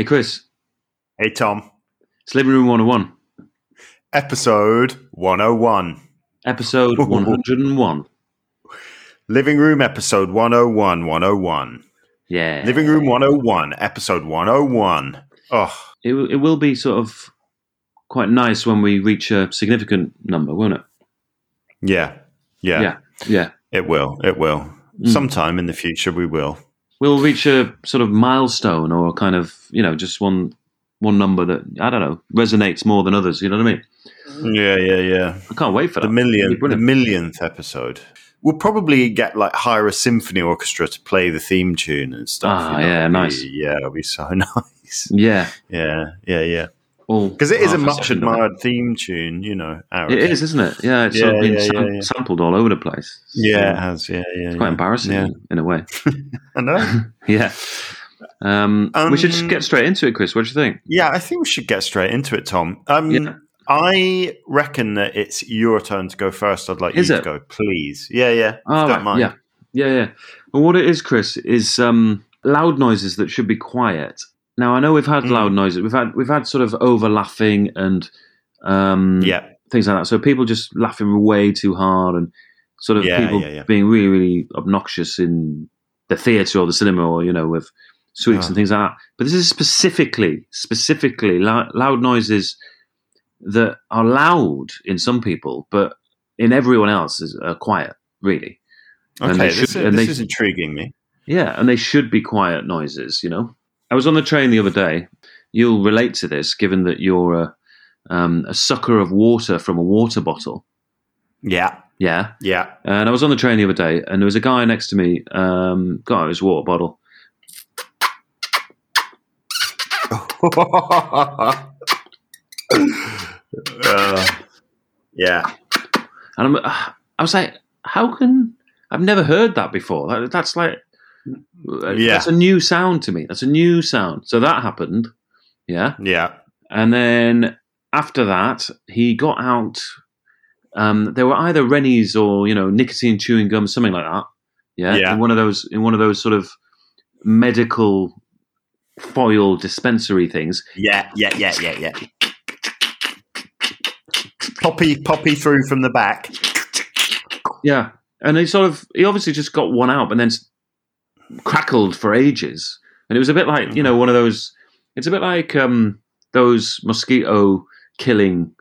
Hey, Chris. Hey, Tom. It's Living Room 101. Episode 101. Episode 101. Living Room episode 101, 101. Yeah. Living Room 101, episode 101. Oh, It, it will be sort of quite nice when we reach a significant number, won't it? yeah. Yeah. Yeah. Yeah. It will. It will. Mm. Sometime in the future, we will. We'll reach a sort of milestone or kind of, you know, just one one number that, I don't know, resonates more than others. You know what I mean? Yeah, yeah, yeah. I can't wait for The that. million, the millionth episode. We'll probably get like hire a symphony orchestra to play the theme tune and stuff. Ah, yeah, It'll be- nice. Yeah, it'll be so nice. Yeah. Yeah, yeah, yeah. Because it is a much second of it. admired theme tune, you know. It is, isn't it? Yeah, it's sort Yeah, of been yeah, sam- yeah, sampled all over the place. Yeah, it has. Yeah, yeah. It's quite embarrassing in a way. I know. Yeah. Um, we should just Um, get straight into it, Chris. What do you think? yeah, I think we should get straight into it, Tom. Um. I reckon that it's your turn to go first. I'd like Is you it? to go, please. Yeah, yeah. Oh, don't right, mind. Yeah, yeah, yeah. Well, what it is, Chris, is um, loud noises that should be quiet. Now, I know we've had Mm. loud noises. We've had we've had sort of over laughing and um, Yeah. things like that. So people just laughing way too hard and sort of Yeah, people yeah, yeah. being really, really obnoxious in the theatre or the cinema or you know with sweets Ah. and things like that. But this is specifically, specifically lou- loud noises that are loud in some people, but in everyone else is are quiet, really. And Okay, they this, should- is, and this they- is intriguing me. Yeah, and they should be quiet noises, you know. I was on the train the other day. You'll relate to this, given that you're a, um, a sucker of water from a water bottle. Yeah, Yeah, yeah. and I was on the train the other day, and there was a guy next to me, um, got out his water bottle. Uh, yeah. And I'm, I was like, how can I've never heard that before? That, that's like, Yeah. that's a new sound to me. That's a new sound. So that happened, yeah. Yeah. And then after that, he got out. Um, there were either Rennies or you know nicotine chewing gum, something like that. Yeah, Yeah. in one of those in one of those sort of medical foil dispensary things. Yeah, yeah, yeah, yeah, yeah. Poppy, poppy through from the back. Yeah, and he sort of he obviously just got one out, and then crackled for ages. And it was a bit like you know one of those. It's a bit like um, those mosquito killing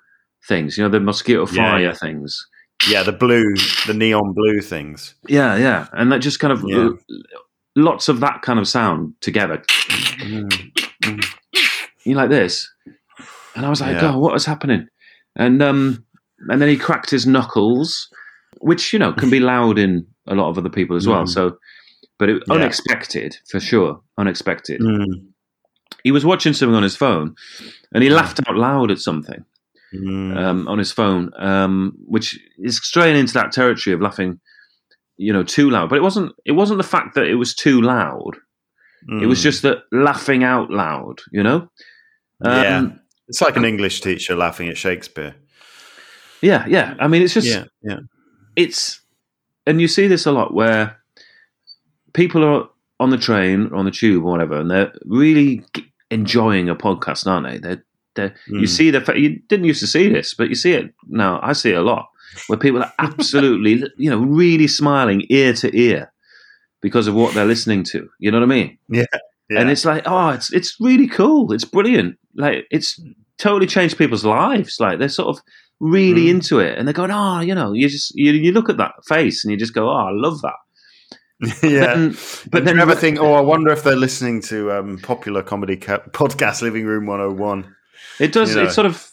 things. You know the mosquito Yeah, fire yeah. things. Yeah, the blue, the neon blue things. Yeah, yeah, and that just kind of Yeah. lots of that kind of sound together. You like this, and I was like, Yeah. "Oh, what is happening?" And um, and then he cracked his knuckles, which you know can be loud in a lot of other people as well. Mm. So, but it, Yeah. unexpected for sure, unexpected. Mm. He was watching something on his phone, and he laughed out loud at something Mm. um, on his phone, um, which is straying into that territory of laughing, you know, too loud. But it wasn't. It wasn't the fact that it was too loud. It was Mm. just that laughing out loud. You know. Um, Yeah. It's like an English teacher laughing at Shakespeare. Yeah. Yeah. I mean, it's just Yeah, yeah. it's, and you see this a lot where people are on the train or on the tube or whatever, and they're really enjoying a podcast, aren't they? They're, they're, You Mm. see the you didn't used to see this, but you see it now. I see it a lot where people are absolutely, you know, really smiling ear to ear because of what they're listening to. You know what I mean? Yeah. And it's like, oh, it's it's really cool. It's brilliant. Like it's totally changed people's lives. Like they're sort of really Mm. into it, and they're going, oh, you know, you just you, you look at that face and you just go, oh, I love that. yeah. Then- but then you ever think, oh, I wonder if they're listening to um, popular comedy ca- podcast Living Room 101. It does. You know. It sort of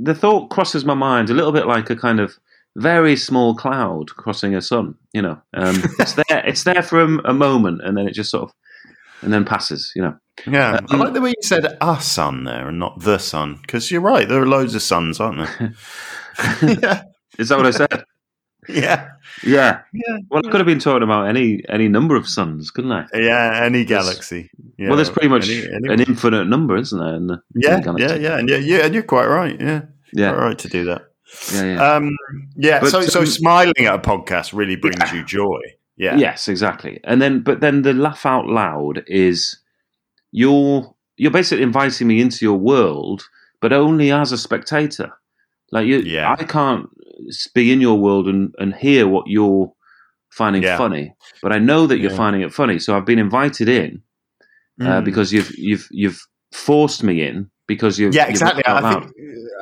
the thought crosses my mind a little bit like a kind of very small cloud crossing a sun. You know, um, it's there. It's there for a, a moment, and then it just sort of and then passes. You know. Yeah. I Um, like the way you said a sun there and not the sun, because you're right. There are loads of suns, aren't there? yeah. Is that what I said? Yeah. yeah. Yeah. Well, I could have been talking about any any number of suns, couldn't I? Yeah. Any galaxy. Yeah. well, there's pretty much Any- any- an infinite number, isn't there? In the, in yeah, the yeah, yeah, and yeah, yeah, and you're quite right. Yeah, yeah, quite right to do that. yeah, yeah. Um, yeah. But, so, so um, smiling at a podcast really brings you joy. Yeah. Yes, exactly. And then, but then the laugh out loud is you're you're basically inviting me into your world, but only as a spectator. Like you, Yeah. I can't be in your world and, and hear what you're finding Yeah. funny, but I know that you're Yeah. finding it funny. So I've been invited in uh, Mm. because you've you've you've forced me in because you've yeah, you've exactly. I think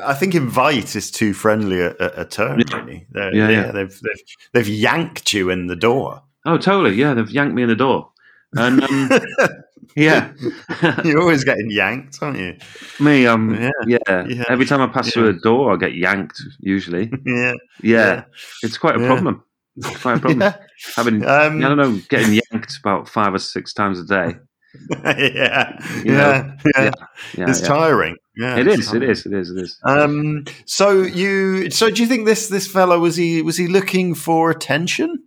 I think invite is too friendly a, a, term. Yeah. Really, Yeah, they- yeah. They've, they've they've yanked you in the door. Oh, totally. Yeah, they've yanked me in the door. And um, yeah, You're always getting yanked, aren't you? me, um, Yeah. yeah. Yeah. Every time I pass through a door, I get yanked. Usually, Yeah, yeah, it's quite a Yeah. problem. It's quite a problem. yeah. Having, Um, I don't know, getting yanked about five or six times a day. yeah, You yeah, know, yeah. Yeah, It's yeah. tiring. Yeah, It is. It tiring. is. It is. It is. Um, so you, so do you think this this fellow was he was he looking for attention?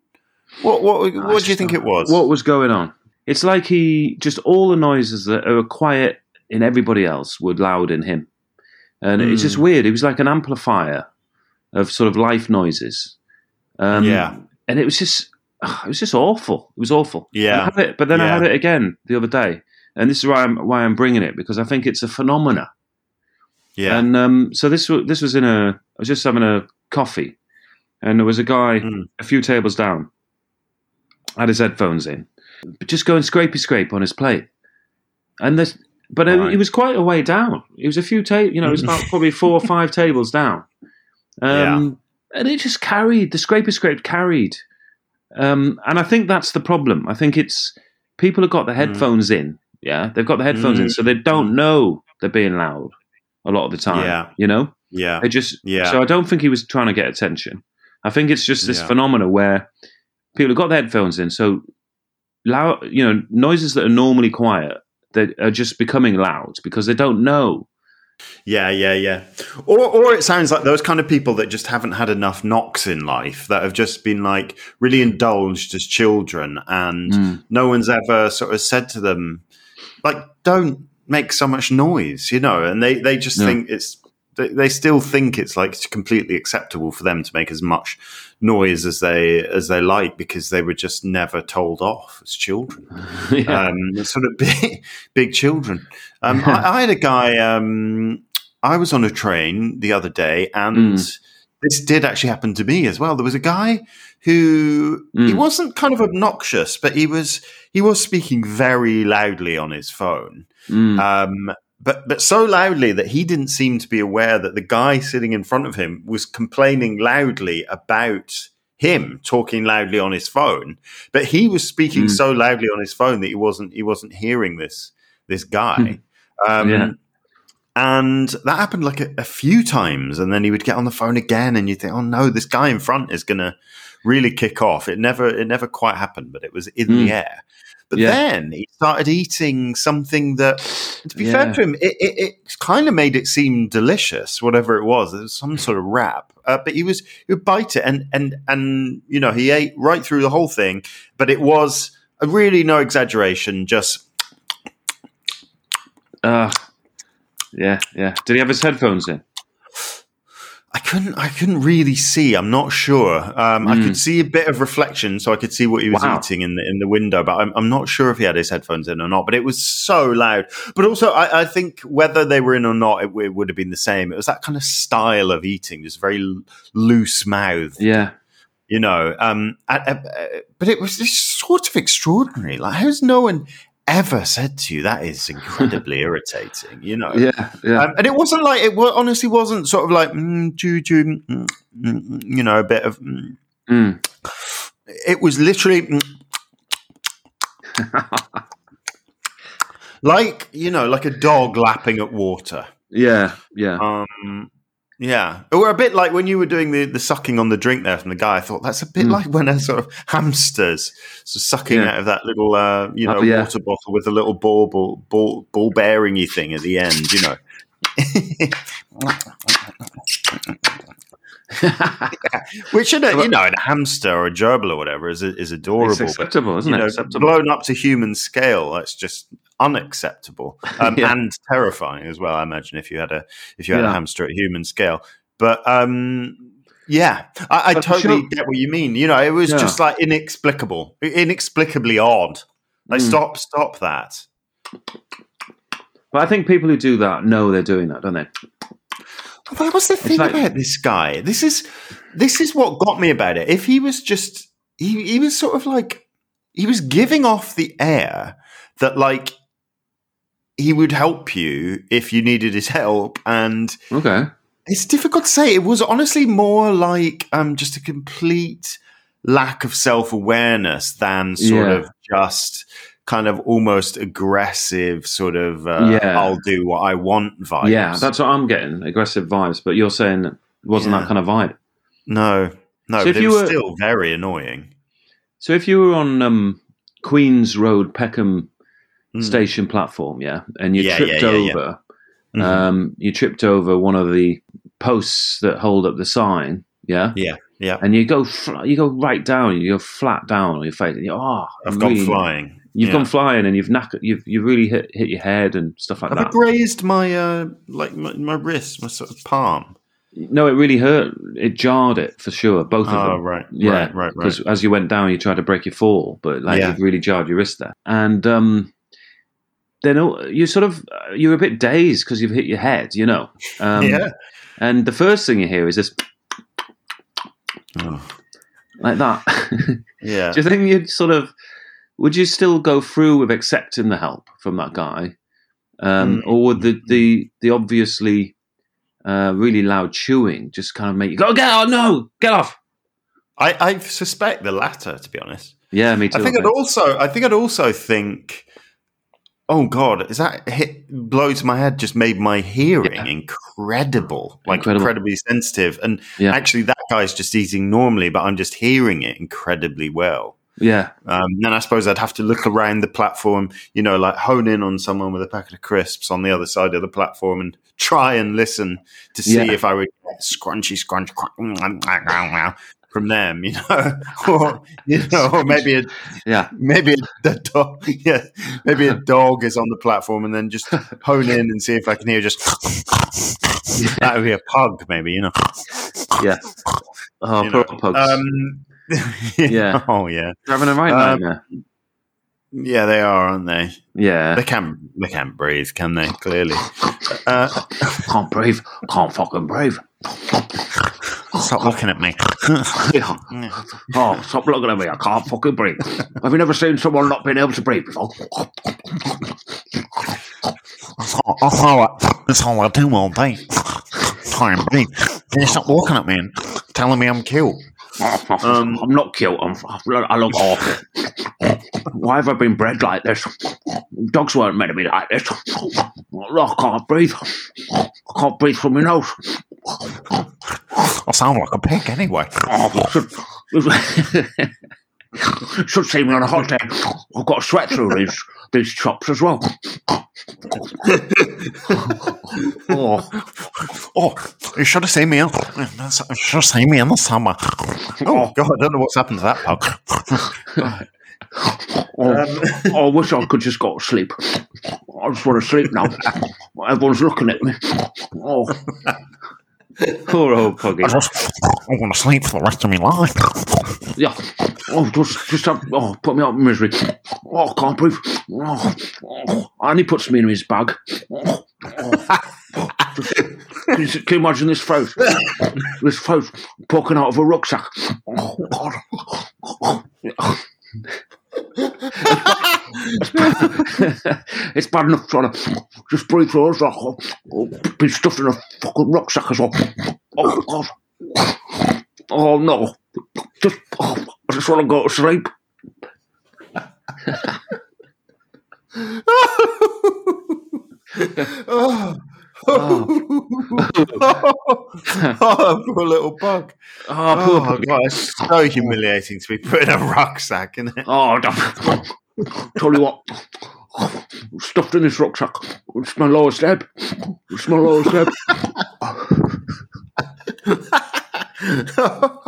What what what do you think it was? What was going on? It's like he just all the noises that are quiet in everybody else were loud in him, and it's Hmm. just weird. It was like an amplifier of sort of life noises. Um, Yeah. and it was just it was just awful. It was awful. Yeah. It, but then I had it again the other day, and this is why I'm why I'm bringing it because I think it's a phenomena. yeah, And um, so this was this was in a I was just having a coffee, and there was a guy Mm. a few tables down, had his headphones in, but just going scrapey scrape on his plate, and this. But it, Right. he was quite a way down. It was a few tables, you know, it was about probably four or five tables down, um, and it just carried the scrapey scrape carried, um, and I think that's the problem. I think it's people have got the headphones in, yeah, they've got the headphones in, Mm. so they don't know they're being loud a lot of the time, Yeah. you know. yeah, They just Yeah. So I don't think he was trying to get attention. I think it's just this Yeah. phenomena where people have got their headphones in, so loud, you know, noises that are normally quiet that are just becoming loud because they don't know. yeah, yeah, yeah. Or or it sounds like those kind of people that just haven't had enough knocks in life that have just been like really indulged as children, and Mm. no one's ever sort of said to them like, "Don't make so much noise," you know, and they they just think it's. They, they still think it's like completely acceptable for them to make as much noise as they as they like because they were just never told off as children. yeah. um, sort of big, big children. Um, I, I had a guy. Um, I was on a train the other day, and Mm. this did actually happen to me as well. There was a guy who he Mm. wasn't kind of obnoxious, but he was he was speaking very loudly on his phone. Mm. Um, but but so loudly that he didn't seem to be aware that the guy sitting in front of him was complaining loudly about him talking loudly on his phone. But he was speaking Mm. so loudly on his phone that he wasn't he wasn't hearing this this guy. um, Yeah. And that happened like a, a few times, and then he would get on the phone again, and you think, "Oh no, this guy in front is going to really kick off." It never, it never quite happened, but it was in Mm. the air. But Yeah. then he started eating something that, to be Yeah. fair to him, it, it, it kind of made it seem delicious, whatever it was. It was some sort of wrap, uh, but he was he would bite it, and and and you know he ate right through the whole thing. But it was a really no exaggeration, just Uh, yeah, yeah. Did he have his headphones in? I couldn't. I couldn't really see. I'm not sure. Um, I Mm. could see a bit of reflection, so I could see what he was Wow. eating in the in the window. But I'm, I'm not sure if he had his headphones in or not. But it was so loud. But also, I, I think whether they were in or not, it, it would have been the same. It was that kind of style of eating, just very loose mouth. Yeah. You know. Um, I- I- I- but it was just sort of extraordinary. Like, how's no one ever said to you that is incredibly irritating? You know. Yeah. Yeah. Um, and it wasn't like it wa- honestly wasn't sort of like mm, choo, mm, mm, mm, you know, a bit of. Mm. Mm. It was literally mm, like you know, like a dog lapping at water. yeah. Yeah. Um, yeah, or a bit like when you were doing the, the sucking on the drink there from the guy. I thought that's a bit Mm. like when a sort of hamsters of sucking Yeah. out of that little uh, you know Oh, yeah. water bottle with a little ball ball ball, ball bearingy thing at the end. You know. Which in a, you know, in a hamster or a gerbil or whatever is is adorable. it's but, isn't it? know, acceptable. blown up to human scale, that's just unacceptable um, Yeah. and terrifying as well. I imagine if you had a if you had a hamster at human scale, but um, yeah, I, I But totally sure- get what you mean. You know, it was Yeah. just like inexplicable, inexplicably odd. Like Mm. stop, stop that. But I think people who do that know they're doing that, don't they? That was the thing like- about this guy. This is this is what got me about it. If he was just he he was sort of like he was giving off the air that like he would help you if you needed his help and Okay. it's difficult to say. It was honestly more like um just a complete lack of self-awareness than sort Yeah. of just kind of almost aggressive sort of uh, Yeah. I'll do what I want vibes. Yeah, that's what I'm getting. Aggressive vibes. But you're saying it wasn't Yeah. that kind of vibe. No, no, So but if you were- still very annoying. So if you were on um, Queens Road, Peckham Mm. station platform, yeah, and you Yeah, tripped over, Mhm. um, you tripped over one of the posts that hold up the sign, yeah, yeah, yeah. and you go fl- you go right down, you go flat down on your face, and you oh, I've I'm gone really- flying. You've Yeah. gone flying, and you've knack- you've you really hit hit your head and stuff like that. I grazed my uh, like my, my wrist, my sort of palm? No, it really hurt. It jarred it for sure. Both of them. Oh, them. right, Yeah, right, right, right. Because as you went down, you tried to break your fall, but like Yeah. you've really jarred your wrist there. And um, then you sort of you're a bit dazed because you've hit your head, you know. Um, yeah. And the first thing you hear is this Oh, like that. yeah. Do you think you'd sort of would you still go through with accepting the help from that guy, um, Mm. or would the the the obviously uh, really loud chewing just kind of make you go get out? No, get off. I, I suspect the latter, to be honest. Yeah, me too. I think I'd also, I think I'd also think, oh god, is that hit blow to my head? Just made my hearing Yeah. incredible, like Incredible. incredibly sensitive. And Yeah. actually, that guy's just eating normally, but I'm just hearing it incredibly well. Yeah, Um, then I suppose I'd have to look around the platform, you know, like hone in on someone with a packet of crisps on the other side of the platform and try and listen to see Yeah. if I would get scrunchy scrunch crunch mm, mm, mm, from them, you know, or you know, or maybe a, yeah. maybe a, a dog, yeah, maybe a dog is on the platform, and then just hone in and see if I can hear just that would be a pug, maybe, you know. Yeah. Oh, You know, pugs. Um, Yeah. Oh yeah. They're having a right um, nightmare. Yeah, they are, aren't they? Yeah. They can't. They can't breathe, can they? Clearly. Uh, Can't breathe. Can't fucking breathe. stop looking at me. Oh, stop looking at me. I can't fucking breathe. Have you never seen someone not being able to breathe before? That's all, that's all I, that's all I do all day. Try and breathe. Can you stop looking at me and telling me I'm cute? Um, I'm not cute. I'm, I look awful. Why have I been bred like this? Dogs weren't meant to be like this. I can't breathe. I can't breathe from my nose. I sound like a pig anyway. Oh, should, should see me on a hot day. I've got to sweat through these these chops as well. oh, Oh, you should have seen me. in- You should have seen me in the summer. Oh, oh God, I don't know what's happened to that pug. oh, I wish I could just go to sleep. I just want to sleep now. Everyone's looking at me. Oh, poor old puggy. I just I want to sleep for the rest of my life. Yeah. Oh, just, just have, oh, put me out of misery. Oh, can't oh, breathe. Oh, oh, oh. And he puts me in his bag. Oh, oh. Can, you, can you imagine this throat? This throat poking out of a rucksack. Oh, God. Oh, it's bad enough trying to just breathe through us. Oh, oh, be stuffed in a fucking rucksack as well. Oh, God. Oh, no. Just, oh, I just want to go to sleep. oh. oh, poor little bug. Oh, poor Oh. God, it's so humiliating to be put in a rucksack, isn't it? Oh, tell you what, stuffed in this rucksack. It's my lowest ebb. It's my lowest ebb.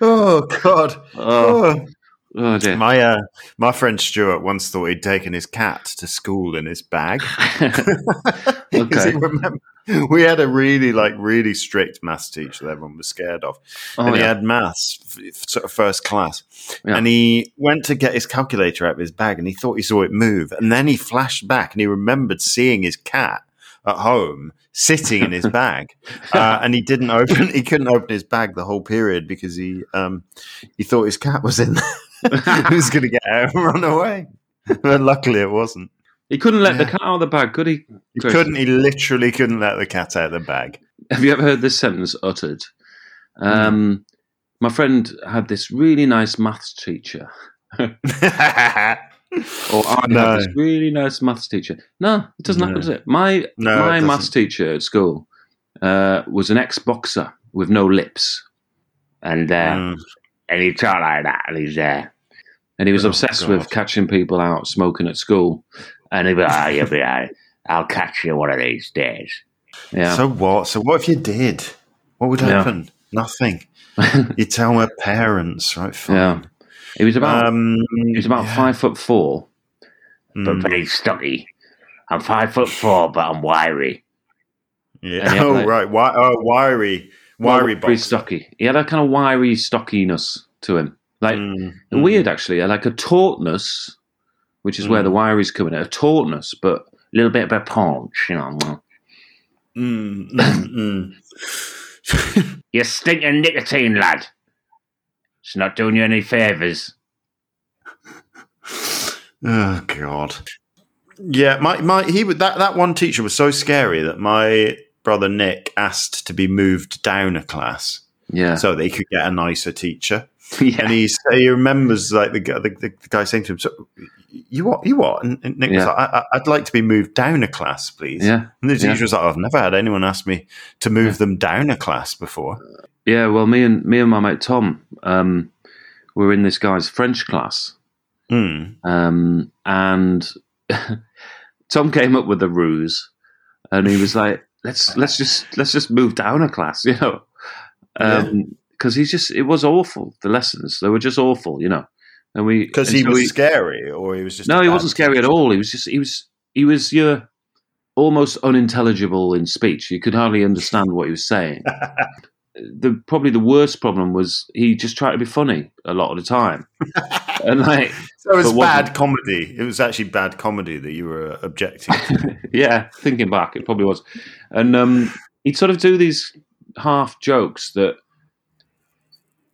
oh God! Oh, Oh, Oh dear. My uh, my friend Stuart once thought he'd taken his cat to school in his bag. okay. we had a really like really strict maths teacher that everyone was scared of, Oh, and he had maths f- f- sort of first class, Yeah. and he went to get his calculator out of his bag, and he thought he saw it move, and then he flashed back and he remembered seeing his cat at home sitting in his bag, uh, and he didn't open he couldn't open his bag the whole period because he um he thought his cat was in there. he was going to get out and run away. But luckily, it wasn't. he couldn't let the cat out of the bag, could he? He Chris? couldn't. He literally couldn't let the cat out of the bag. Have you ever heard this sentence uttered? Um, my friend had this really nice maths teacher, or I No. had this really nice maths teacher. No, it doesn't happen, No. does it? My No, my it maths teacher at school uh, was an ex-boxer with no lips, and uh, Mm. and he talked like that, and he's uh, and he was Oh, obsessed God. with catching people out smoking at school, and he'd be like, "Ah, you'll be. I'll catch you one of these days." Yeah, So what? So what if you did? What would Yeah. happen? Nothing. You tell my parents, right? Fine. yeah. He was about Um, he was about yeah. five foot four, but Mm, very stocky. I'm five foot four, but I'm wiry. yeah. and he had, Oh like- right. Wi- oh, wiry, wiry very stocky. He had a kind of wiry stockiness to him, like Mm, weird actually, like a tautness, which is where Mm. the wiry's coming. A tautness, but a little bit of a punch, you know. mm, mm, mm. You stinking nicotine, lad. It's not doing you any favours. Oh God. Yeah, my my he would that that one teacher was so scary that my brother Nick asked to be moved down a class Yeah, so that he could get a nicer teacher. yeah, And he he remembers like the guy the, the, guy saying to him, "So you what you what?" And, and Nick was like, I, "I'd like to be moved down a class, please." yeah, And the teacher Yeah. was like, "I've never had anyone ask me to move them down a class before." yeah. Well, me and me and my mate Tom, um, were in this guy's French class, Hmm. um, and Tom came up with a ruse, and he was like, "Let's let's just let's just move down a class," you know, because he's just it was awful. The lessons they were just awful, you know, and we Because he so was we- scary, or he was just no, he wasn't scary at all. He was just he was he was your almost unintelligible in speech. You could hardly understand what he was saying. the probably the worst problem was he just tried to be funny a lot of the time, and like So it was bad comedy. It was actually bad comedy that you were objecting to. yeah, thinking back, it probably was. And um, he'd sort of do these half jokes that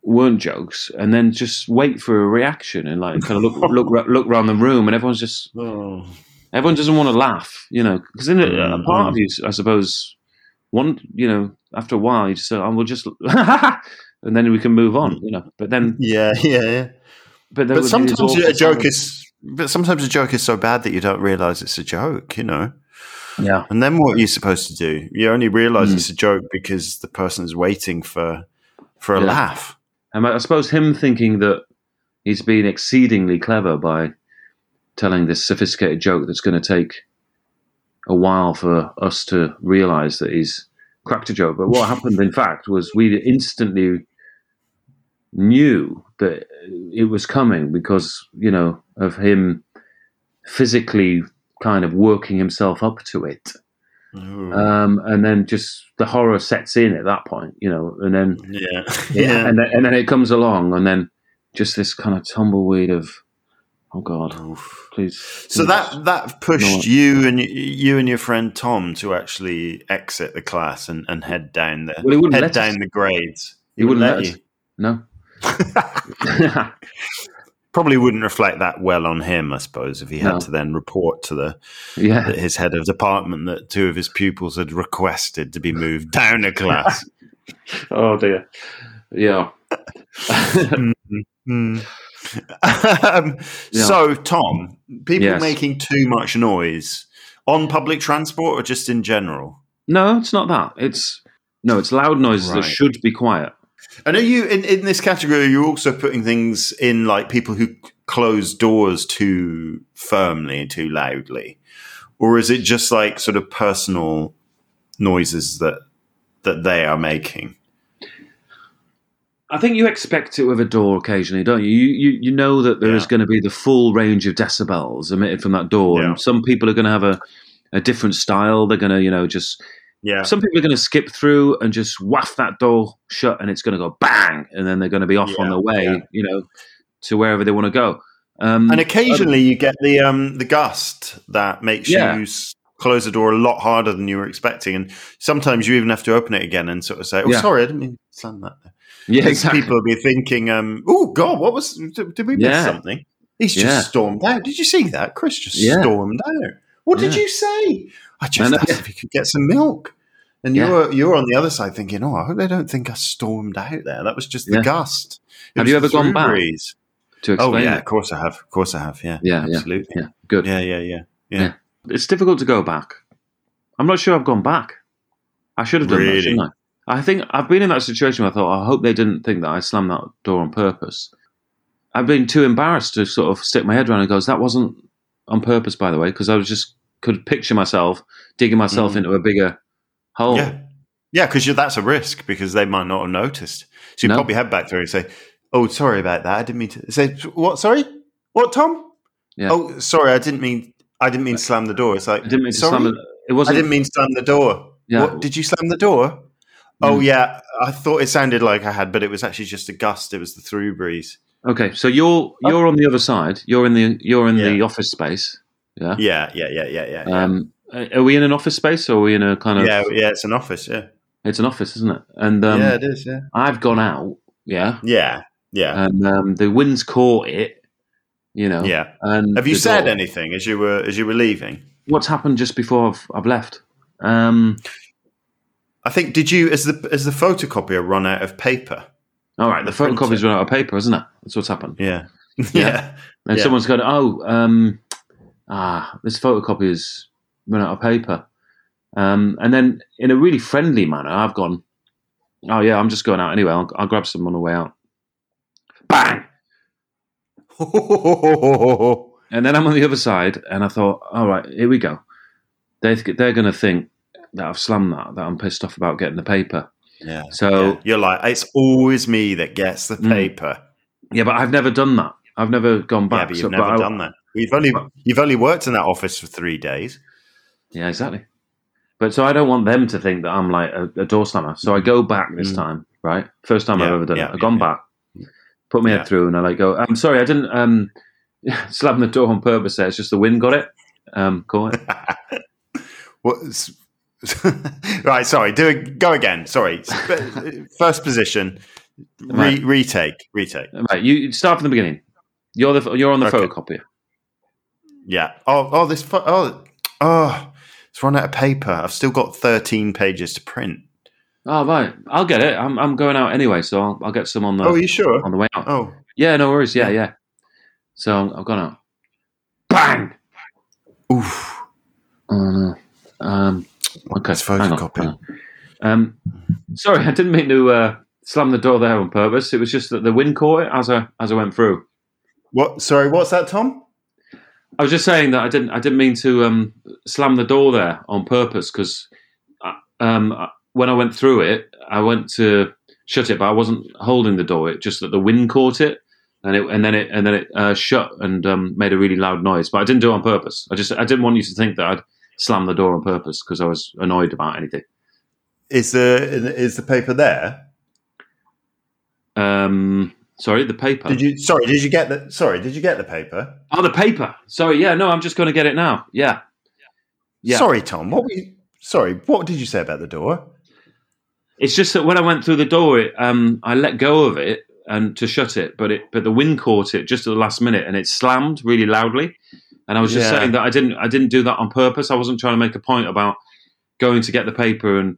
weren't jokes, and then just wait for a reaction and like kind of look look look around the room, and everyone's just oh. everyone doesn't want to laugh, you know, because in a, a part mm. of you, I suppose, one, you know, after a while, you just say, "I will just," and then we can move on, you know. But then, Yeah, yeah, yeah. but, there But would be this sometimes a joke is. But sometimes a joke is so bad that you don't realize it's a joke. You know. yeah, And then what are you supposed to do? You only realize Mm. it's a joke because the person is waiting for for a Yeah. laugh. And I suppose him thinking that he's been exceedingly clever by telling this sophisticated joke that's going to take a while for us to realize that he's cracked a joke. But what happened, in fact, was we instantly knew that it was coming because, you know, of him physically kind of working himself up to it. Um, and then just the horror sets in at that point, you know, and then yeah, yeah, and then, and then it comes along, and then just this kind of tumbleweed of, oh god, Oof. please. So that that pushed No. you and you and your friend Tom to actually exit the class and, and head down the Well, he wouldn't head let down us. the grades. He wouldn't let us. no, Probably wouldn't reflect that well on him, I suppose, if he had No. to then report to the yeah, his head of department that two of his pupils had requested to be moved down a class. oh dear, yeah, Hmm. um, Yeah. So, Tom, people Yes. making too much noise on public transport or just in general? no, it's not that. It's no, it's loud noises Right. that should be quiet. And are you in, in this category? You're you also putting things in like people who close doors too firmly, and too loudly, or is it just like sort of personal noises that that they are making? I think you expect it with a door occasionally, don't you? You you, you know that there is Yeah. going to be the full range of decibels emitted from that door, Yeah. and some people are going to have a, a different style. They're going to, you know, just Yeah. some people are going to skip through and just waft that door shut, and it's going to go bang, and then they're going to be off on Yeah, their way, yeah. you know, to wherever they want to go. Um, And occasionally you get the um, the gust that makes Yeah. you close the door a lot harder than you were expecting, and sometimes you even have to open it again and sort of say, "Oh, Yeah. sorry, I didn't mean to slam that." There. yeah, 'Cause exactly. People will be thinking, um, "Oh God, what was? Did did we miss Yeah. something?" He's just Yeah. stormed out. Did you see that? Chris just Yeah. stormed out. What did you say? I just uh, asked if he could get some milk. And Yeah. you're you're on the other side thinking, "Oh, I hope they don't think I stormed out there. That was just the Yeah. gust." It Have you ever gone back? breeze. to Oh yeah, it. of course I have. Of course I have. Yeah, Yeah, absolutely. yeah, good. Yeah, yeah, yeah, yeah. Yeah. It's difficult to go back. I'm not sure I've gone back. I should have done that, shouldn't I? I think I've been in that situation where I thought, I hope they didn't think that I slammed that door on purpose. I've been too embarrassed to sort of stick my head around and go, that wasn't on purpose, by the way, because I was just could picture myself digging myself Mm. into a bigger hole. Yeah, yeah, because that's a risk because they might not have noticed. So you No. pop your head back through and say, "Oh, sorry about that. I didn't mean to say what. Sorry, what, Tom? Yeah. Oh, sorry. I didn't mean. I didn't mean to slam the door. It's like I didn't mean sorry. slam it. It wasn't. I didn't mean to slam the door. Yeah. What, did you slam the door? Oh Mm. yeah, I thought it sounded like I had, but it was actually just a gust. It was the through breeze. Okay, so you're you're on the other side. You're in the you're in the office space. Yeah. Yeah, yeah, yeah, yeah, yeah. Um, are we in an office space or are we in a kind of? yeah, yeah, it's an office. Yeah, It's an office, isn't it? And um, yeah, it is. Yeah, I've gone out, yeah, yeah, yeah, and um, the wind's caught it, you know. yeah. And Have you said door- anything as you were as you were leaving? What's happened just before I've, I've left? Um, I think did you as the as the photocopier run out of paper? all right, the The photocopy's run out of paper, isn't it? That's what's happened. Yeah, Yeah. yeah, And Yeah. someone's gone, oh, um, ah, this photocopy's run out of paper. Um, and then in a really friendly manner, I've gone, oh yeah, I'm just going out anyway. I'll, I'll grab some on the way out. Bang! And then I'm on the other side, and I thought, all right, here we go. They they're going to think that I've slammed that, that I'm pissed off about getting the paper. yeah. So Yeah. You're like, it's always me that gets the Mm. paper. yeah, but I've never done that. I've never gone Yeah, back. but you've So- never I- done that. You've only you've only worked in that office for three days. Yeah, exactly. But so I don't want them to think that I'm like a, a door slammer. So I go back this Mm. time, right? First time I've ever done yeah, it. I've yeah, gone yeah. back, put my Yeah. head through, and I like go. I'm sorry, I didn't um, slam the door on purpose. There, it's just the wind got it. Um, caught it. What's right? Sorry, do it. Go again. Sorry. First position. Re- Right. Retake. Retake. Right, you start from the beginning. You're the you're on the Okay. photocopier. Yeah. Oh. Oh. This. Oh. Oh. It's run out of paper. I've still got thirteen pages to print. Oh right, I'll get it. I'm I'm going out anyway, so I'll, I'll get some on the Oh, are you sure? on the way out. Oh. Yeah, no worries. Yeah, yeah. So I've gone out. Bang. Oof. Oh no. Um. Okay. It's photocopy. Um. Sorry, I didn't mean to uh, slam the door there on purpose. It was just that the wind caught it as I as I went through. What? Sorry. What's that, Tom? I was just saying that I didn't I didn't mean to um, slam the door there on purpose because um, when I went through it, I went to shut it, but I wasn't holding the door. It just that the wind caught it, and it and then it and then it uh, shut and um, made a really loud noise. But I didn't do it on purpose. I just I didn't want you to think that I'd slammed the door on purpose because I was annoyed about anything. Is the is the paper there? Um, sorry, the paper. Did you? Sorry. Did you get the? Sorry. Did you get the paper? Oh, the paper. Sorry, yeah, no, I'm just going to get it now. Yeah, yeah. Sorry, Tom. What were you? Sorry. What did you say about the door? It's just that when I went through the door, it, um, I let go of it and to shut it, but it but the wind caught it just at the last minute and it slammed really loudly. And I was just Yeah. saying that I didn't I didn't do that on purpose. I wasn't trying to make a point about going to get the paper and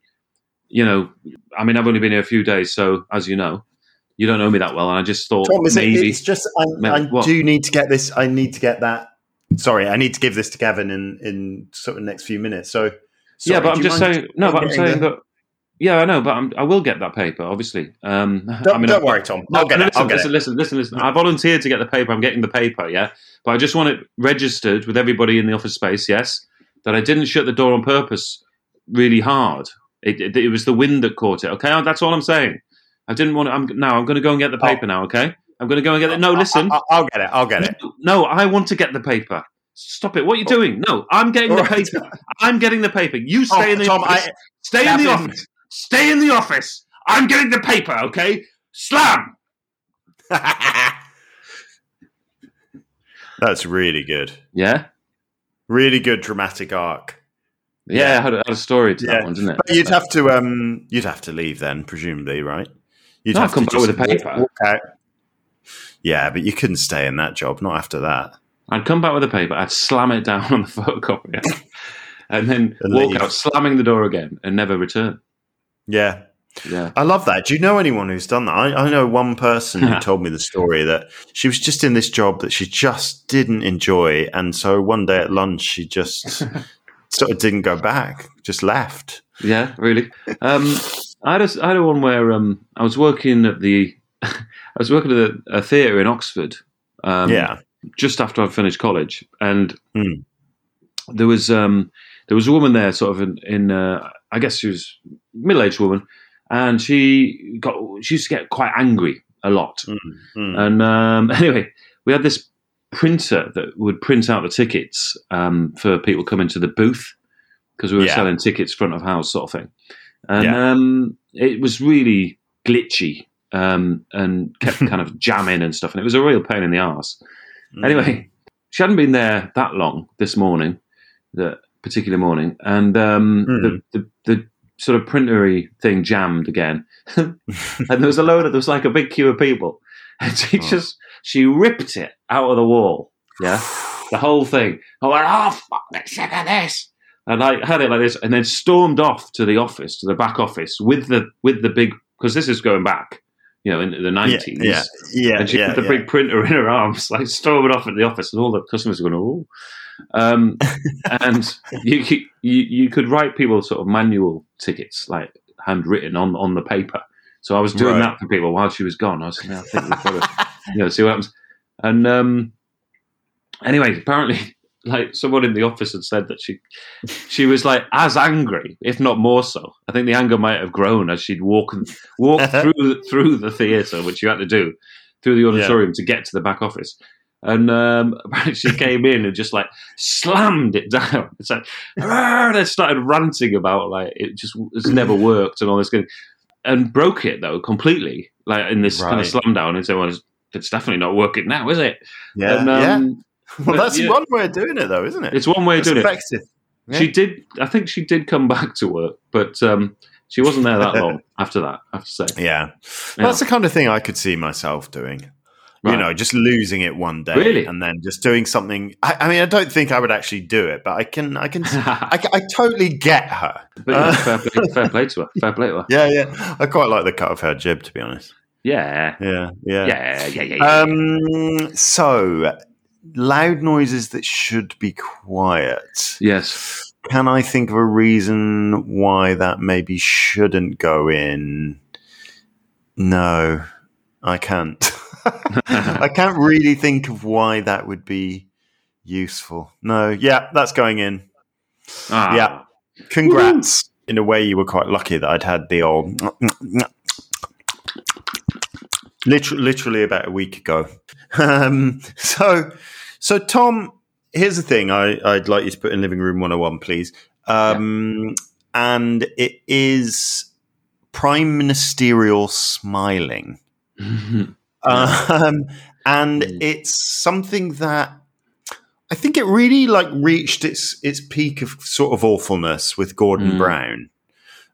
you know, I mean I've only been here a few days, so as you know, you don't know me that well, and I just thought Tom, is it, maybe it's just I, Maybe- I what? do need to get this. I need to get that. Sorry, I need to give this to Gavin in in sort of next few minutes. So yeah, but I'm just saying no, but I'm saying the- that yeah, I know, but I'm, I will get that paper, obviously. Um, Don't, I mean, don't I've- worry, Tom. I'll get no, it. I'll listen, get listen, it. listen, listen, listen. I volunteered to get the paper. I'm getting the paper, yeah. But I just want it registered with everybody in the office space, yes, that I didn't shut the door on purpose really hard. It, it, it was the wind that caught it. Okay, that's all I'm saying. I didn't want to. I'm now. I'm going to go and get the paper now. Okay. I'm going to go and get it. No, listen. I, will get it. I'll get it. No, I want to get the paper. Stop it! What are you doing? No, I'm getting the Right. paper. I'm getting the paper. You stay Oh, in the Tom, office. I- stay in the Gavin. office. Stay in the office. I'm getting the paper. Okay. Slam. That's really good. Yeah. Really good dramatic arc. Yeah, I had a, had a story to Yeah. that one, didn't it? But you'd have to um you'd have to leave then, presumably, right? You'd No, have I'd come to back with a paper. walk out. Yeah, but you couldn't stay in that job, not after that. I'd come back with a paper. I'd slam it down on the photocopier, and then And walk leave. out, slamming the door again, and never return. Yeah. Yeah. I love that. Do you know anyone who's done that? I, I know one person who told me the story that she was just in this job that she just didn't enjoy. And so one day at lunch, she just sort of didn't go back, just left. Yeah, really. Um, I had a, I had a one where um, I was working at the I was working at a, a theatre in Oxford. Um, yeah. just after I'd finished college, and Hmm. there was um, there was a woman there, sort of in, in uh, I guess she was middle aged woman, and she got she used to get quite angry a lot, Mm. and um, anyway, we had this printer that would print out the tickets um, for people coming to the booth because we were Yeah. selling tickets front of house sort of thing, and Yeah. um, it was really glitchy um, and kept kind of jamming and stuff, and it was a real pain in the arse. Mm. Anyway, she hadn't been there that long this morning, that particular morning, and um, Hmm. the, the the sort of printery thing jammed again, and there was a load of there was like a big queue of people, and she Oh. just she ripped it out of the wall, yeah, the whole thing. I went, oh fuck, I'm sick of this. And I had it like this, and then stormed off to the office, to the back office, with the with the big because this is going back, you know, into the nineties. yeah, yeah, And she yeah, had the yeah. big printer in her arms, like storming off at the office, and all the customers were going, "Oh!" Um, and you, could- you you could write people sort of manual tickets, like handwritten on on the paper. So I was doing Right. that for people while she was gone. I was saying, I think we've got to, you know, see what happens. And um, anyway, apparently, like someone in the office had said that she she was like as angry, if not more so. I think the anger might have grown as she'd walk and walk through through the theatre, which you had to do through the auditorium to get to the back office. And um, apparently she came in and just like slammed it down. It's like, they started ranting about like it just it's never worked and all this kind of, and broke it though completely, like in this kind of slam down. And so well, it's, it's definitely not working now, is it? yeah, And, yeah. Well, that's yeah. one way of doing it, though, isn't it? It's one way of It's doing it. effective. Yeah. She did. I think she did come back to work, but um, she wasn't there that long after that. I have to say. Yeah. Yeah. That's the kind of thing I could see myself doing. You know, just losing it one day Really? and then just doing something. I, I mean, I don't think I would actually do it, but I can, I can, I, but I totally get her. yeah, Uh, fair, play, fair play to her. Fair play to her. Yeah, yeah. I quite like the cut of her jib, to be honest. Yeah. Yeah, yeah. Yeah. Yeah. Yeah. yeah. Um. So, loud noises that should be quiet. yes. Can I think of a reason why that maybe shouldn't go in? No, I can't. I can't really think of why that would be useful. No, yeah, that's going in. Ah. Yeah. Congrats. In a way, you were quite lucky that I'd had the old. Literally, literally about a week ago. Um, so, so Tom, here's the thing. I, I'd like you to put in living room 101, please. Um, And it is prime ministerial smiling. Um, and Mm. it's something that I think it really like reached its its peak of sort of awfulness with Gordon Mm. Brown.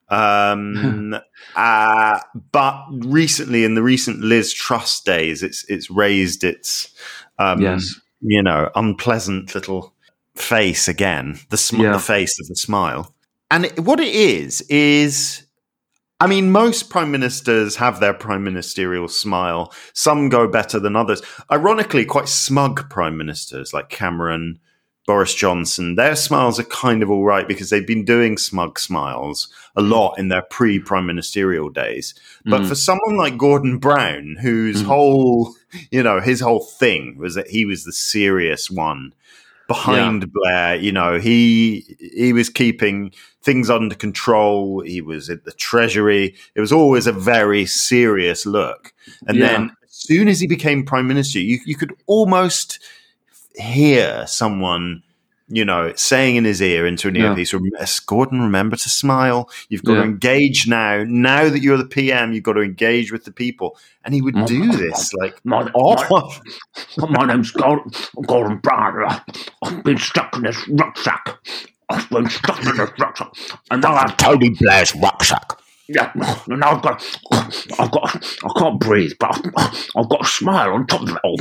Um, uh, but recently, in the recent Liz Truss days, it's it's raised its um, yes. you know unpleasant little face again, the sm- Yeah. the face of the smile. And it, what it is is I mean, most prime ministers have their prime ministerial smile. Some go better than others. Ironically, quite smug prime ministers like Cameron, Boris Johnson, their smiles are kind of all right because they've been doing smug smiles a lot in their pre prime ministerial days. But Mm. for someone like Gordon Brown, whose Mm. whole, you know, his whole thing was that he was the serious one, behind Blair. You know, he he was keeping things under control. He was at the Treasury. It was always a very serious look. And Yeah. then as soon as he became prime minister, you you could almost hear someone. You know, saying in his ear into an Yeah. earpiece, "Rem- Gordon, remember to smile. You've got Yeah. to engage now. Now that you're the PM, you've got to engage with the people. And he would do this like My, Oh, my, my name's Gordon, Gordon Brown. I've been stuck in this rucksack. I've been stuck in this rucksack. And now I've Tony Blair's rucksack. Yeah, and I've got, I've got, I can't breathe, but I've, I've got a smile on top of it all.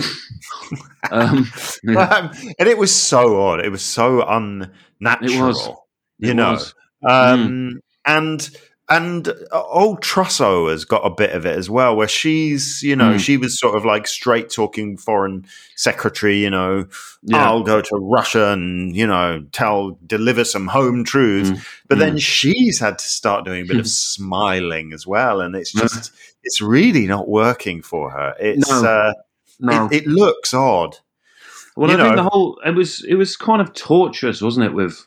um, yeah, Um, and it was so odd. It was so unnatural. It was. You it know. was. Um, And and uh, old Trusso has got a bit of it as well, where she's, you know, Mm. she was sort of like straight talking foreign secretary, you know, Yeah. I'll go to Russia and, you know, tell, deliver some home truths. Mm. But then she's had to start doing a bit of smiling as well. And it's just, it's really not working for her. It's, No. uh, No, it, it looks odd. well, you I think the whole it was it was kind of torturous, wasn't it, with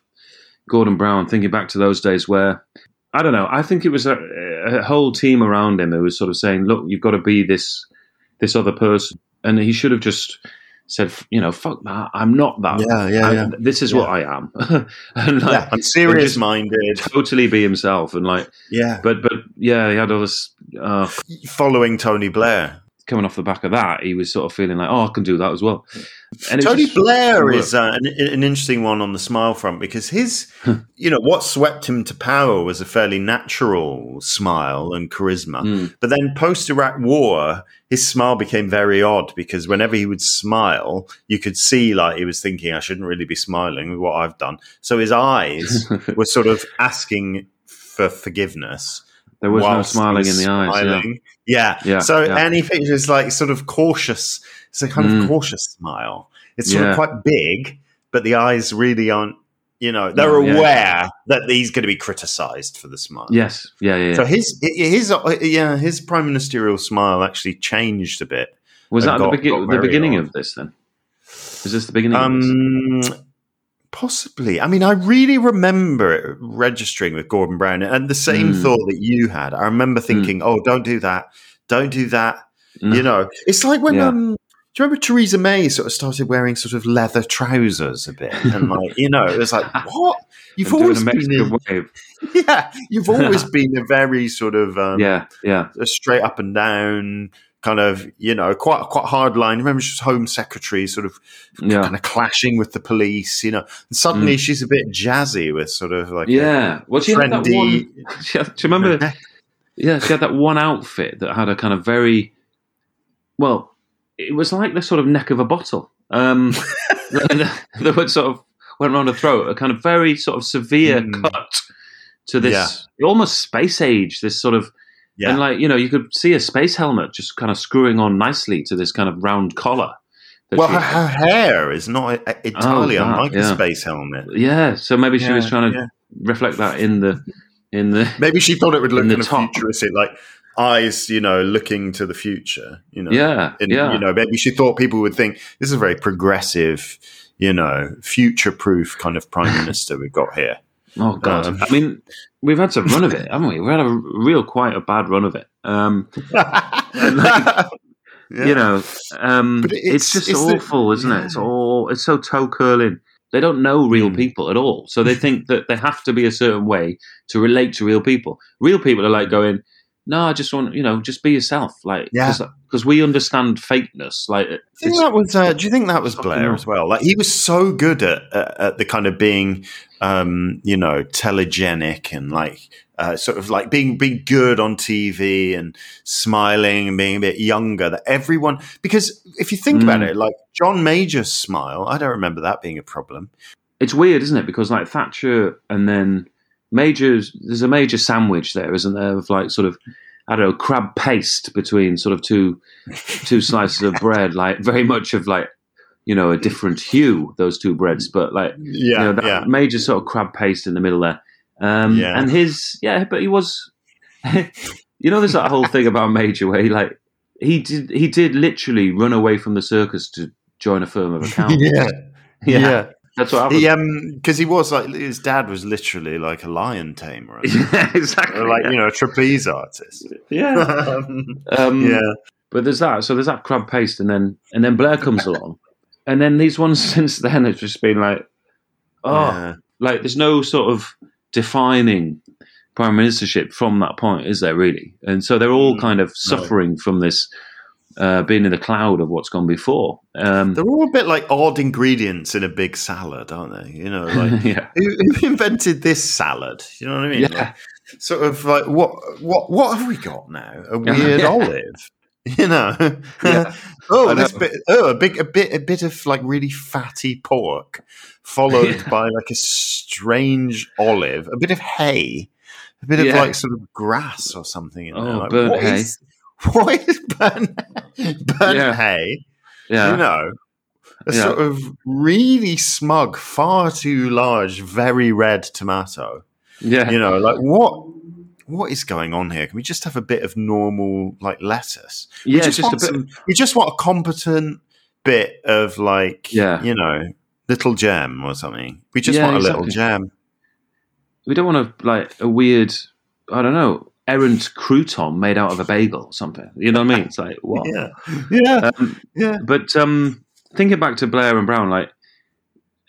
Gordon Brown? Thinking back to those days where I don't know, I think it was a, a whole team around him who was sort of saying, "Look, you've got to be this this other person," and he should have just said, "You know, fuck that, I'm not that. Yeah, yeah, yeah. This is what I am." and like, yeah, I'm serious minded. totally be himself and like Yeah, but but yeah he had all this uh, following Tony Blair. Coming off the back of that he was sort of feeling like oh i can do that as well and Tony Blair is uh, an, an interesting one on the smile front because his, you know, what swept him to power was a fairly natural smile and charisma. Mm. But then post Iraq War, his smile became very odd because whenever he would smile, you could see like he was thinking, I shouldn't really be smiling with what I've done. So his eyes were sort of asking for forgiveness. there was no smiling was in the eyes smiling. Yeah. Yeah, So yeah. any picture is like sort of cautious. It's a kind Mm. of cautious smile. It's sort Yeah. of quite big, but the eyes really aren't. You know, they're yeah. aware that he's going to be criticised for the smile. yes yeah yeah, yeah. So his his yeah his prime ministerial smile actually changed a bit. was that it the, got- the beginning odd. of this then is this the beginning of this? Um, possibly. I mean, I really remember registering with Gordon Brown and the same Mm. thought that you had. I remember thinking, "Oh, don't do that, don't do that." Mm. You know, it's like when Yeah. um. Do you remember Theresa May sort of started wearing sort of leather trousers a bit, and like you know, it was like, what? You've always been, a, wave. yeah, you've always been a very sort of um, yeah yeah a straight up and down kind of, you know, quite quite hard line. Remember, she was Home Secretary, sort of yeah kind of clashing with the police, you know. And suddenly she's a bit jazzy with sort of like yeah well she had that one she had, do you remember Yeah, she had that one outfit that had a kind of very well. It was like the sort of neck of a bottle. Um, that that would sort of went around her throat. A kind of very sort of severe Mm. cut to this almost space age. This sort of Yeah. and like you know you could see a space helmet just kind of screwing on nicely to this kind of round collar. well, her, her hair is not e- oh, entirely Oh, that, unlike a space helmet. yeah, so maybe she was trying to yeah. reflect that in the in the Maybe she thought it would look In the of top. futuristic, like eyes, you know, looking to the future. You know, yeah And, yeah you know, maybe she thought people would think this is a very progressive, you know, future-proof kind of prime minister we've got here. Oh god! Um, I mean, we've had some run of it, haven't we? We've had a real, quite a bad run of it. Um, Yeah. You know, um, it's, it's- just it's the- awful, isn't it? It's all it's so toe curling. They don't know real Mm. people at all, so they think that they have to be a certain way to relate to real people. Real people are like going, "No, I just want you know, just be yourself." Like, Yeah. Because we understand fakeness. Like, Do you think that was? Uh, do you think that was Blair as well? Like he was so good at, at, at the kind of being, um, you know, telegenic and like uh, sort of like being being good on TV and smiling and being a bit younger. That everyone, because if you think about Mm. it, like John Major's smile, I don't remember that being a problem. it's weird, isn't it? Because like Thatcher and then Major's, there's a major sandwich there, isn't there? Of like sort of, I don't know, crab paste between sort of two two slices of bread, like very much of like, you know, a different hue. Those two breads, but like, Yeah, you know, that yeah, major sort of crab paste in the middle there. Um, Yeah. And his, yeah, but he was, you know, there's that whole thing about Major where he like he did he did literally run away from the circus to join a firm of accountants. yeah, yeah. That's what happened. He um because he was like his dad was literally like a lion tamer, yeah, exactly. or like yeah. you know a trapeze artist. yeah. um, yeah, But there's that. So there's that crab paste, and then and then Blair comes along, and then these ones since then have just been like, oh, yeah. like there's no sort of defining prime ministership from that point, is there really? And so they're all Mm, kind of suffering from this uh, being in the cloud of what's gone before. Um, They're all a bit like odd ingredients in a big salad, aren't they? You know, like yeah, who, who invented this salad? You know what I mean? yeah, Like, sort of like what what what have we got now? A weird Yeah. olive. You know, Yeah. oh, this bit, oh, a big, a bit, a bit of like really fatty pork, followed Yeah. by like a strange olive, a bit of hay, a bit of like sort of grass or something in there. Oh, Like, burnt what hay. is- what is burnt, burnt Yeah. hay? yeah, You know, a Yeah. sort of really smug, far too large, very red tomato yeah, you know like what what is going on here can we just have a bit of normal like lettuce we yeah. just, Just a bit. some, we just want a competent bit of like Yeah. you know little jam or something we just Yeah, want a little exactly. jam we don't want to like a weird, I don't know, errant crouton made out of a bagel or something. You know what I mean? It's like what? yeah yeah Um, yeah But um, thinking back to Blair and Brown, like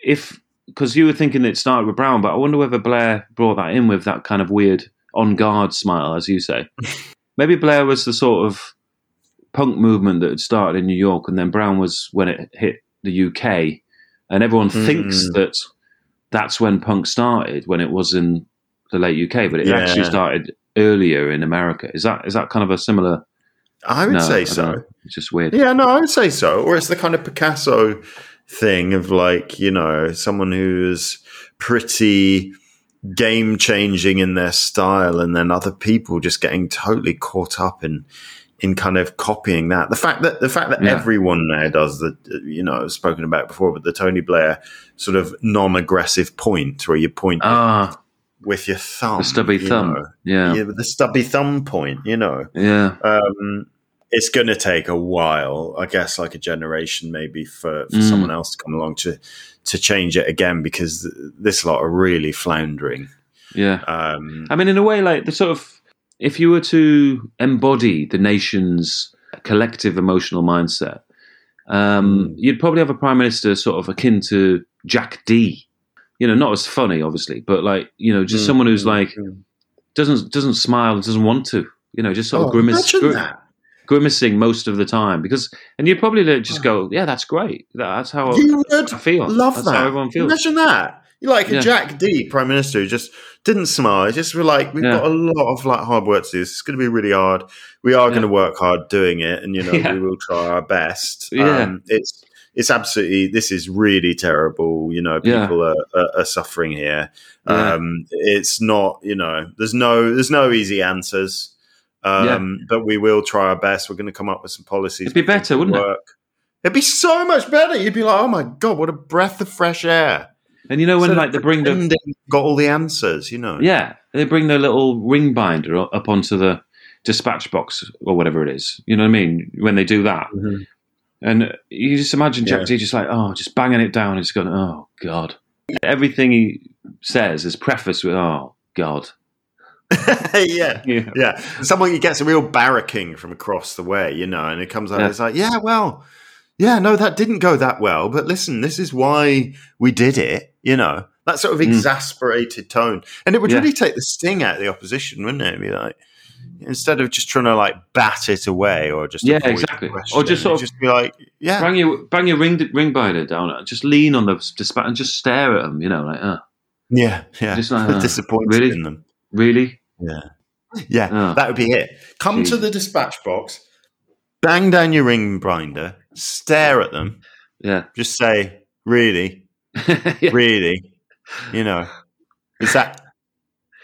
if because you were thinking it started with Brown, but I wonder whether Blair brought that in with that kind of weird on guard smile, as you say. Maybe Blair was the sort of punk movement that had started in New York, and then Brown was when it hit the UK, and everyone thinks Mm. that that's when punk started, when it was in the late UK, but it Yeah. actually started earlier in America. Is that is that kind of a similar? i would No, say I so. It's just weird. Yeah, no, I would say so. Or it's the kind of Picasso thing of like, you know, someone who's pretty game changing in their style and then other people just getting totally caught up in in kind of copying that. The fact that the fact that Yeah. everyone now does the you know, I've spoken about before, but the Tony Blair sort of non aggressive point where you point Ah, with your thumb. the stubby thumb. know. Yeah, Yeah, the stubby thumb point, you know yeah. um, it's going to take a while, I guess, like a generation maybe for, for Mm. someone else to come along to to change it again because th- this lot are really floundering. Yeah. Um, I mean, in a way, like the sort of, if you were to embody the nation's collective emotional mindset, um, Mm. you'd probably have a prime minister sort of akin to Jack Dee. You know, not as funny, obviously, but like you know, just Mm, someone who's mm, like mm. doesn't doesn't smile, doesn't want to. You know, just sort of Oh, grimace, imagine gri- that. grimacing most of the time because, and you'd probably just go, yeah, that's great. That's how You would I feel. love that's that. how everyone feels. Imagine that. You're like a Yeah. Jack Dee, Prime Minister, who just didn't smile. Just were like, we've Yeah. got a lot of like hard work to do. It's going to be really hard. We are going to work hard doing it, and you know Yeah. we will try our best. Yeah. Um, it's it's absolutely this is really terrible. You know, Yeah. people are, are, are suffering here. Yeah. Um, it's not. You know, there's no there's no easy answers. Um, but we will try our best. We're going to come up with some policies. It'd be better, wouldn't it? work. It'd be so much better. You'd be like, oh my god, what a breath of fresh air. And you know when Instead like they bring the got all the answers, you know. Yeah, they bring their little ring binder up onto the dispatch box or whatever it is. You know what I mean? When they do that, Mhm. And you just imagine Jack Yeah. Dee just like, oh, just banging it down just going, oh god. Everything he says is prefaced with, oh god. yeah. Yeah, Yeah. Someone gets a real barracking from across the way, you know, and it comes out, Yeah. it's like, yeah, well, yeah, no, that didn't go that well. But listen, this is why we did it, you know, that sort of Mm. exasperated tone. And it would Yeah. really take the sting out of the opposition, wouldn't it? It'd be like, instead of just trying to like bat it away or just Yeah, exactly. Or just sort of- just be like, yeah, bang your bang your ring ring binder down. and Just lean on the dispatch and just stare at them. You know, like, oh, yeah, yeah, Just like, uh, disappointed really? in them. really? Yeah. Yeah, Oh. that would be it. Come to the dispatch box, bang down your ring binder, stare at them, Yeah, just say, really, yeah. really, you know, is that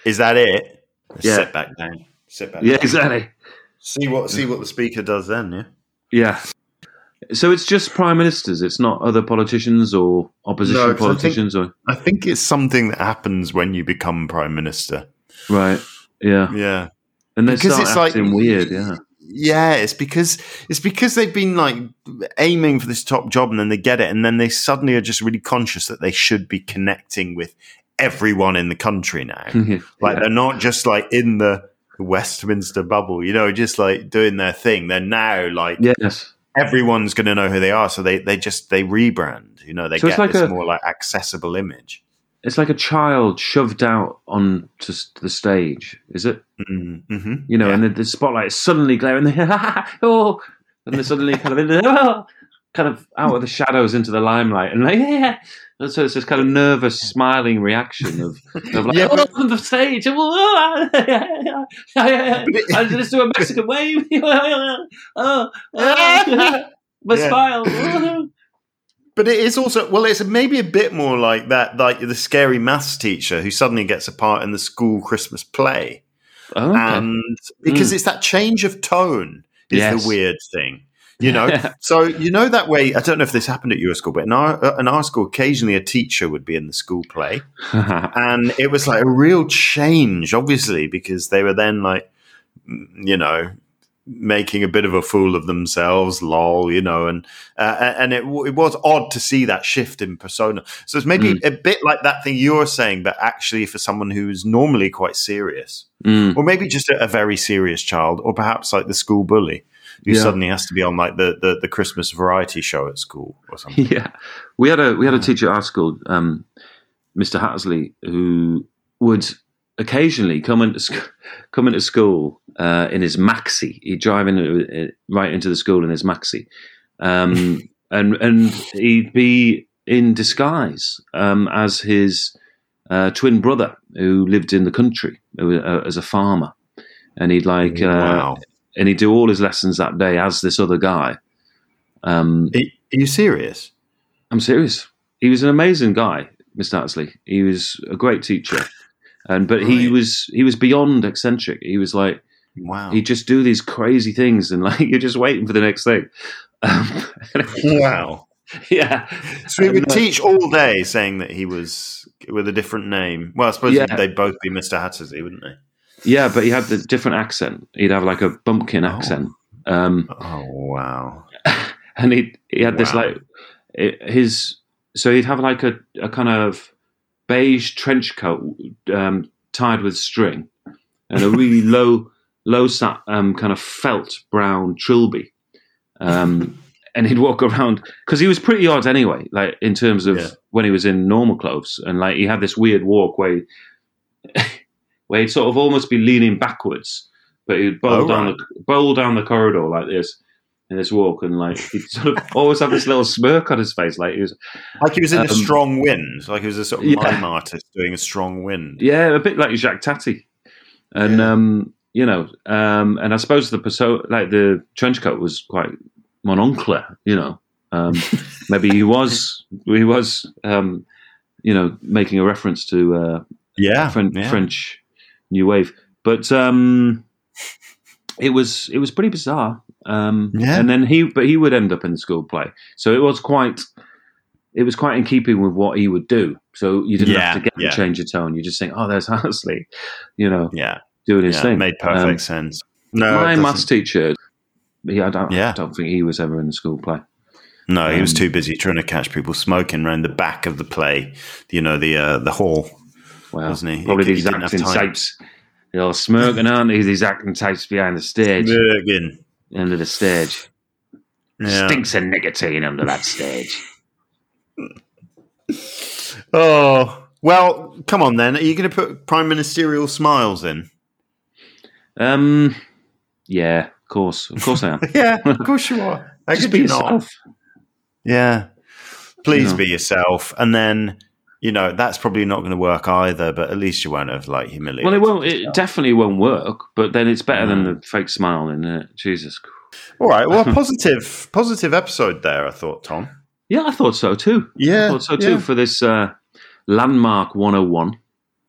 is that it? Yeah. Sit back down. Sit back yeah, exactly. See what see what the speaker does then, yeah? Yeah. So it's just prime ministers. It's not other politicians or opposition No, 'cause I think- politicians or I think it's something that happens when you become prime minister. right. Yeah, Yeah. and they Because start it's like- weird. Yeah, Yeah, it's because it's because they've been like aiming for this top job and then they get it and then they suddenly are just really conscious that they should be connecting with everyone in the country now. like Yeah. they're not just like in the Westminster bubble, you know, just like doing their thing. They're now like Yes. everyone's going to know who they are, so they they just they rebrand. You know, they So it's get like this a- more like accessible image. It's like a child shoved out on to the stage, is it? Mm-hmm. You know, and the, the spotlight is suddenly glaring. They, oh, and they're suddenly kind of in oh, kind of out of the shadows into the limelight, and like yeah. And so it's this kind of nervous, smiling reaction of, of like, Yeah, oh, on the stage, oh, I just do a Mexican wave, oh, oh, my Yeah. smile. But it is also well, it's maybe a bit more like that, like the scary maths teacher who suddenly gets a part in the school Christmas play, Oh, okay. and because hmm. it's that change of tone is Yes. the weird thing, you know. so you know that way. I don't know if this happened at your school, but in our uh, in our school, occasionally a teacher would be in the school play, and it was like a real change, obviously, because they were then like, mm, you know, making a bit of a fool of themselves, lol, you know, and uh, and it, it was odd to see that shift in persona. So it's maybe a bit like that thing you're saying, but actually for someone who's normally quite serious, Mm. or maybe just a, a very serious child, or perhaps like the school bully who Yeah. suddenly has to be on like the, the the Christmas variety show at school or something. Yeah, we had a we had a teacher at our school, um, Mr. Hattersley, who would occasionally come into sc- come into school uh, in his maxi. He'd drive in uh, right into the school in his maxi, um, and and he'd be in disguise um, as his uh, twin brother who lived in the country uh, as a farmer, and he'd like uh, wow, and he'd do all his lessons that day as this other guy. Um, are, you serious? I'm serious. He was an amazing guy, Mr. Hattersley. He was a great teacher, and but he was he was beyond eccentric. He was like Wow, he'd just do these crazy things, and like you're just waiting for the next thing. Um, wow. yeah, So he would uh, teach all day, saying that he was with a different name. Well, I suppose Yeah. they'd both be Mister Hattersley, wouldn't they? Yeah, but he had the different accent. He'd have like a bumpkin Oh. accent, um, Oh wow! and he he had this like his so he'd have like a, a kind of beige trench coat um, tied with string and a really low low sat um, kind of felt brown trilby um, and he'd walk around because he was pretty odd anyway like in terms of Yeah. when he was in normal clothes and like he had this weird walk where he, where he'd sort of almost be leaning backwards but he'd bowl Oh, down right. the bowl down the corridor like this in this walk and like he'd sort of always have this little smirk on his face like he was Like he was in a Um, strong wind. Like he was a sort of Yeah. mime artist doing a strong wind. yeah a bit like Jacques Tati and Yeah. um you know um and I suppose the perso- like the trench coat was quite Mon Oncle you know um maybe he was he was um you know making a reference to uh Yeah, yeah. French New Wave. But um, it was it was pretty bizarre. Um, Yeah. And then he, but he would end up in the school play, so it was quite. It was quite in keeping with what he would do. So you didn't Yeah, have to get yeah. change of tone. You just think, "Oh, there's Hattersley," you know, yeah, doing his yeah. thing. Made perfect Um, sense. No, my maths teacher, he, I don't, Yeah. I don't think he was ever in the school play. No, he was um, too busy trying to catch people smoking around the back of the play. You know, the uh, the hall. Well, Wasn't he? probably He- he these have acting types. They're all smirking, aren't they? These acting types behind the stage, Bergen. under the stage. Yeah. Stinks of nicotine under that stage. Oh well, come on then. Are you going to put prime ministerial smiles in? Um, yeah, of course, of course I am. Yeah, of course you are. How Just be you not? yourself. Yeah. Please Yeah. be yourself. And then, you know, that's probably not going to work either, but at least you won't have like humiliated. Well, it won't. It definitely won't work. But then it's better than Mm. the fake smile, isn't it? Jesus. All right. Well, positive, positive episode there, I thought, Tom. Yeah, I thought so too. I Yeah. thought so too yeah. for this uh, landmark 101.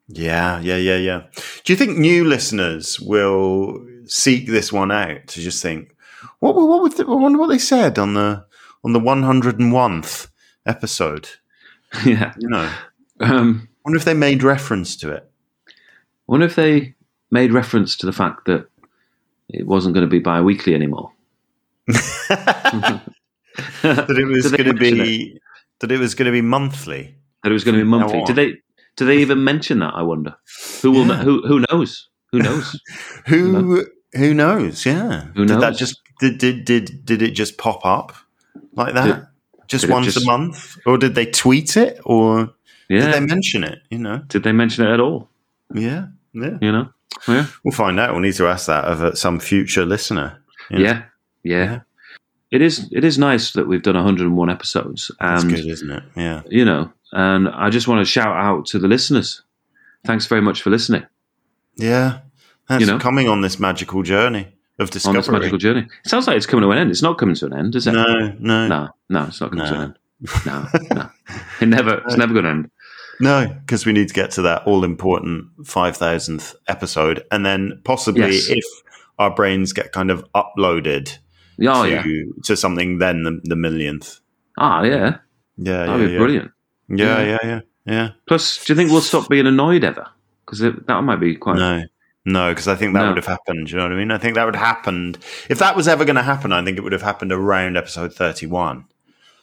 Yeah, yeah, yeah, yeah. Do you think new listeners will seek this one out to just think, what, what, was the, I wonder what they said on the on the 101th episode? yeah. You know, Um, wonder if they made reference to it. I wonder if they made reference to the fact that it wasn't going to be bi-weekly anymore. that it was going to be that it was going to be monthly. That it was going to be monthly. Did they? do they even mention that? I wonder. Who will? Yeah. Who? Who knows? Who knows? Who who knows? Yeah. Who Did that just did did did, did it just pop up like that? Just did once just- a month, or did they tweet it, or Yeah. did they mention it? You know. Did they mention it at all? Yeah. Yeah. You know. Yeah. We'll find out. We'll need to ask that of uh, some future listener. you know. Yeah. Yeah. It is. It is nice that we've done 101 episodes, That's and good, isn't it? Yeah. you know, and I just want to shout out to the listeners. Thanks very much for listening Yeah. That's You know? coming on this magical journey of on discovery. this magical journey. It sounds like it's coming to an end. It's not coming to an end, is it? no, no, no, no, it's not coming to an end. No, no, it never. It's never going to end. No, because we need to get to that all important 5,000th episode. And then possibly Yes. if our brains get kind of uploaded Oh to, yeah. to something, then the, the millionth. Ah yeah. Yeah, That'd yeah, be yeah. brilliant. Yeah, Yeah. yeah, yeah, yeah. Plus, do you think we'll stop being annoyed ever? Because that might be quite. No, no, because I think that No. would have happened. Do you know what I mean? I think that would have happened. If that was ever going to happen, I think it would have happened around episode 31.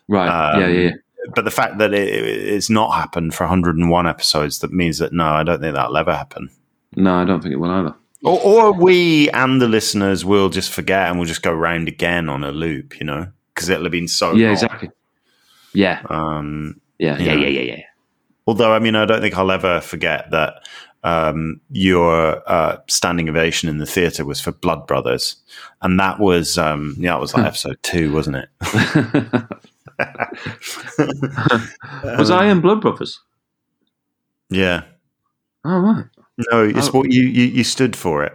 Right. Um, yeah, yeah, yeah. But the fact that it, it's not happened for 101 episodes, that means that no, I don't think that'll ever happen. No, I don't think it will either. Or, or we and the listeners will just forget and we'll just go round again on a loop, you know, because it'll have been so. yeah, long. exactly. Yeah, Um, yeah, yeah, Yeah. yeah, yeah, yeah. although, I mean, I don't think I'll ever forget that um, your uh, standing ovation in the theatre was for Blood Brothers, and that was um, yeah, it was like episode two, wasn't it? Was I in Blood Brothers? Yeah. Oh right, No, it's Oh. what you, you you stood for it.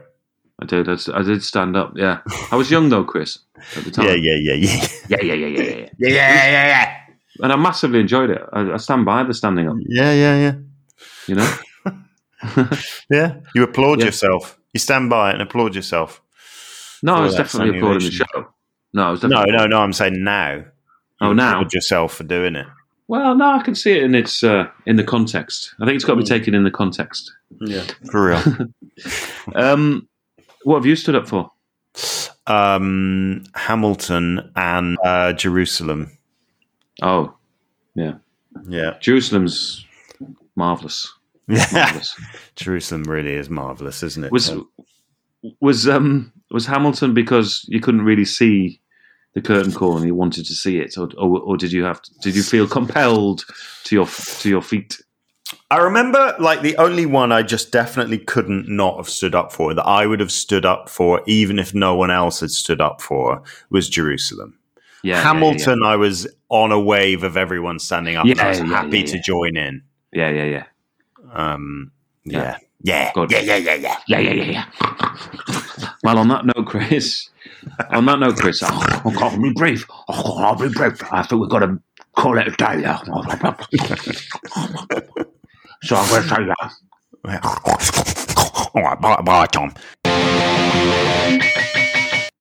I did. I did stand up. Yeah, I was young though, Chris, at the time. Yeah, yeah, yeah, yeah, yeah, yeah, yeah, yeah, yeah. yeah, yeah, yeah, And I massively enjoyed it. I, I stand by the standing up. yeah, yeah, yeah. You know. Yeah, you applaud Yeah. yourself. You stand by it and applaud yourself. No, I was definitely applauding the show. No, I was No, definitely. no, no. I'm saying now. Oh, now? applaud yourself for doing it. Well, no, I can see it in its uh, in the context. I think it's got to be Mm. taken in the context. Yeah, for real. Um, what have you stood up for? um, Hamilton and uh, Jerusalem. Oh, yeah, Yeah, Jerusalem's marvelous. Yeah. Jerusalem really is marvelous, isn't it? was was um was Hamilton because you couldn't really see the curtain call and you wanted to see it, or or, or did you have to, did you feel compelled to your to your feet? I remember, like the only one I just definitely couldn't not have stood up for that I would have stood up for, even if no one else had stood up for, was Jerusalem. Yeah, yeah, Hamilton, I was on a wave of everyone standing up. and I was yeah, happy yeah, to join in. Yeah, yeah, yeah, Um, Yeah. yeah, yeah, yeah, yeah, yeah, yeah. yeah, yeah, yeah, yeah. well, on that note, Chris. On that note, Chris, oh, oh, God, I'll be brief. Oh, God, I'll be brief. I think we've got to call it a day. Yeah. so I'm going to say that. All right, bye, bye, Tom.